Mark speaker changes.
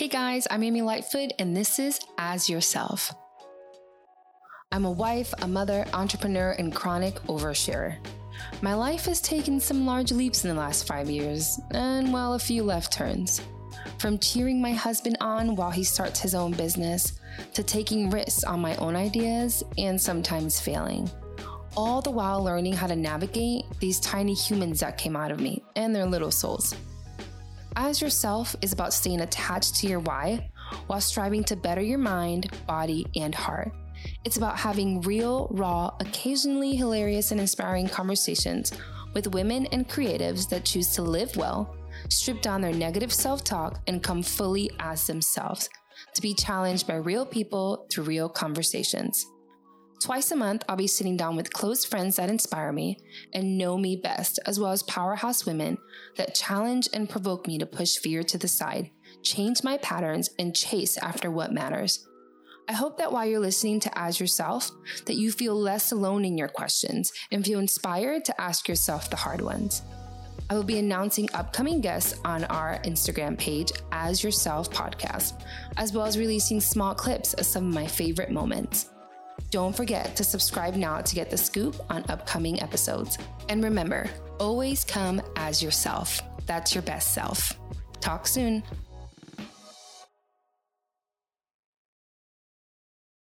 Speaker 1: Hey guys, I'm Amy Lightfoot, and this is As Yourself. I'm a wife, a mother, entrepreneur, and chronic oversharer. My life has taken some large leaps in the last five years, and well, a few left turns. From cheering my husband on while he starts his own business, to taking risks on my own ideas and sometimes failing. All the while learning how to navigate these tiny humans that came out of me and their little souls. As yourself is about staying attached to your why while striving to better your mind, body, and heart. It's about having real, raw, occasionally hilarious, and inspiring conversations with women and creatives that choose to live well, strip down their negative self talk, and come fully as themselves to be challenged by real people through real conversations. Twice a month, I'll be sitting down with close friends that inspire me and know me best, as well as powerhouse women that challenge and provoke me to push fear to the side, change my patterns, and chase after what matters. I hope that while you're listening to As Yourself, that you feel less alone in your questions and feel inspired to ask yourself the hard ones. I will be announcing upcoming guests on our Instagram page, As Yourself Podcast, as well as releasing small clips of some of my favorite moments. Don't forget to subscribe now to get the scoop on upcoming episodes. And remember, always come as yourself. That's your best self. Talk soon.